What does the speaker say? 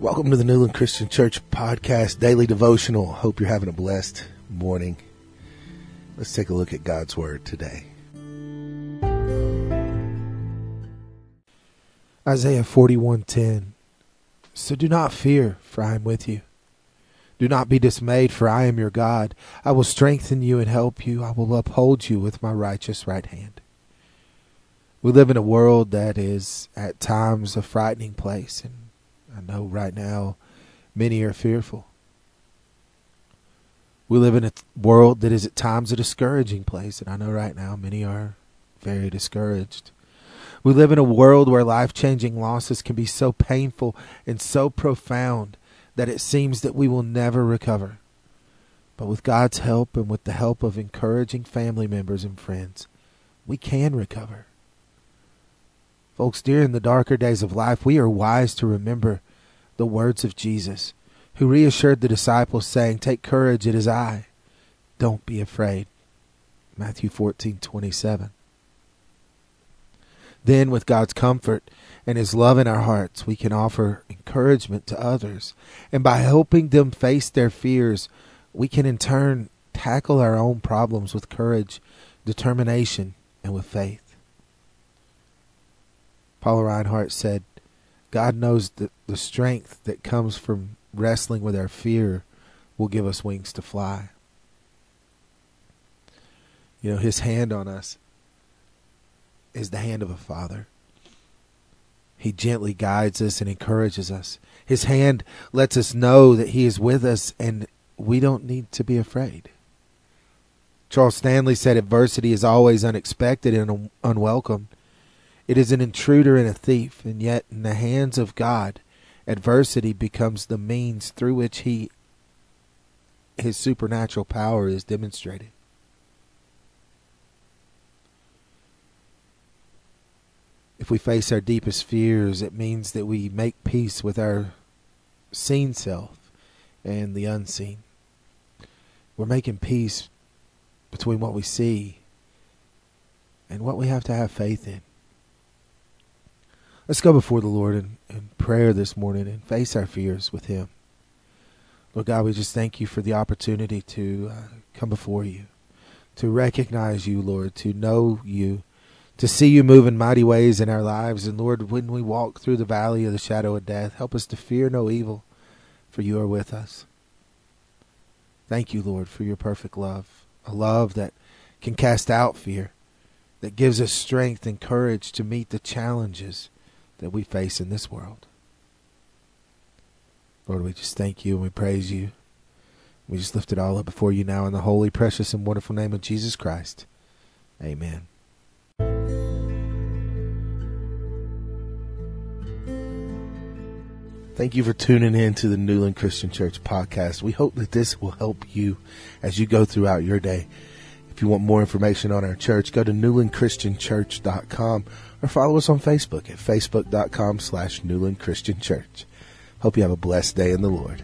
Welcome to the Newland Christian Church Podcast Daily Devotional. Hope you're having a blessed morning. Let's take a look at God's Word today. Isaiah 41:10 So do not fear, for I am with you. Do not be dismayed, for I am your God. I will strengthen you and help you. I will uphold you with my righteous right hand. We live in a world that is at times a frightening place, and I know right now many are fearful. We live in a world that is at times a discouraging place, and I know right now many are very discouraged. We live in a world where life changing losses can be so painful and so profound that it seems that we will never recover. But with God's help and with the help of encouraging family members and friends, we can recover. Folks, during the darker days of life, we are wise to remember the words of Jesus, who reassured the disciples, saying, Take courage, it is I. Don't be afraid. Matthew fourteen twenty seven. Then, with God's comfort and His love in our hearts, we can offer encouragement to others. And by helping them face their fears, we can in turn tackle our own problems with courage, determination, and with faith. Paul Reinhart said, God knows that the strength that comes from wrestling with our fear will give us wings to fly. You know, his hand on us is the hand of a father. He gently guides us and encourages us. His hand lets us know that he is with us and we don't need to be afraid. Charles Stanley said adversity is always unexpected and un- unwelcome. It is an intruder and a thief, and yet in the hands of God, adversity becomes the means through which he his supernatural power is demonstrated. If we face our deepest fears, it means that we make peace with our seen self and the unseen. We're making peace between what we see and what we have to have faith in. Let's go before the Lord in, in prayer this morning and face our fears with Him. Lord God, we just thank you for the opportunity to uh, come before you, to recognize you, Lord, to know you, to see you move in mighty ways in our lives. And Lord, when we walk through the valley of the shadow of death, help us to fear no evil, for you are with us. Thank you, Lord, for your perfect love, a love that can cast out fear, that gives us strength and courage to meet the challenges that we face in this world. Lord, we just thank you and we praise you. We just lift it all up before you now in the holy, precious, and wonderful name of Jesus Christ. Amen. Thank you for tuning in to the Newland Christian Church podcast. We hope that this will help you as you go throughout your day. If you want more information on our church, go to newlandchristianchurch.com or follow us on Facebook at facebook.com slash Newland Christian Church. Hope you have a blessed day in the Lord.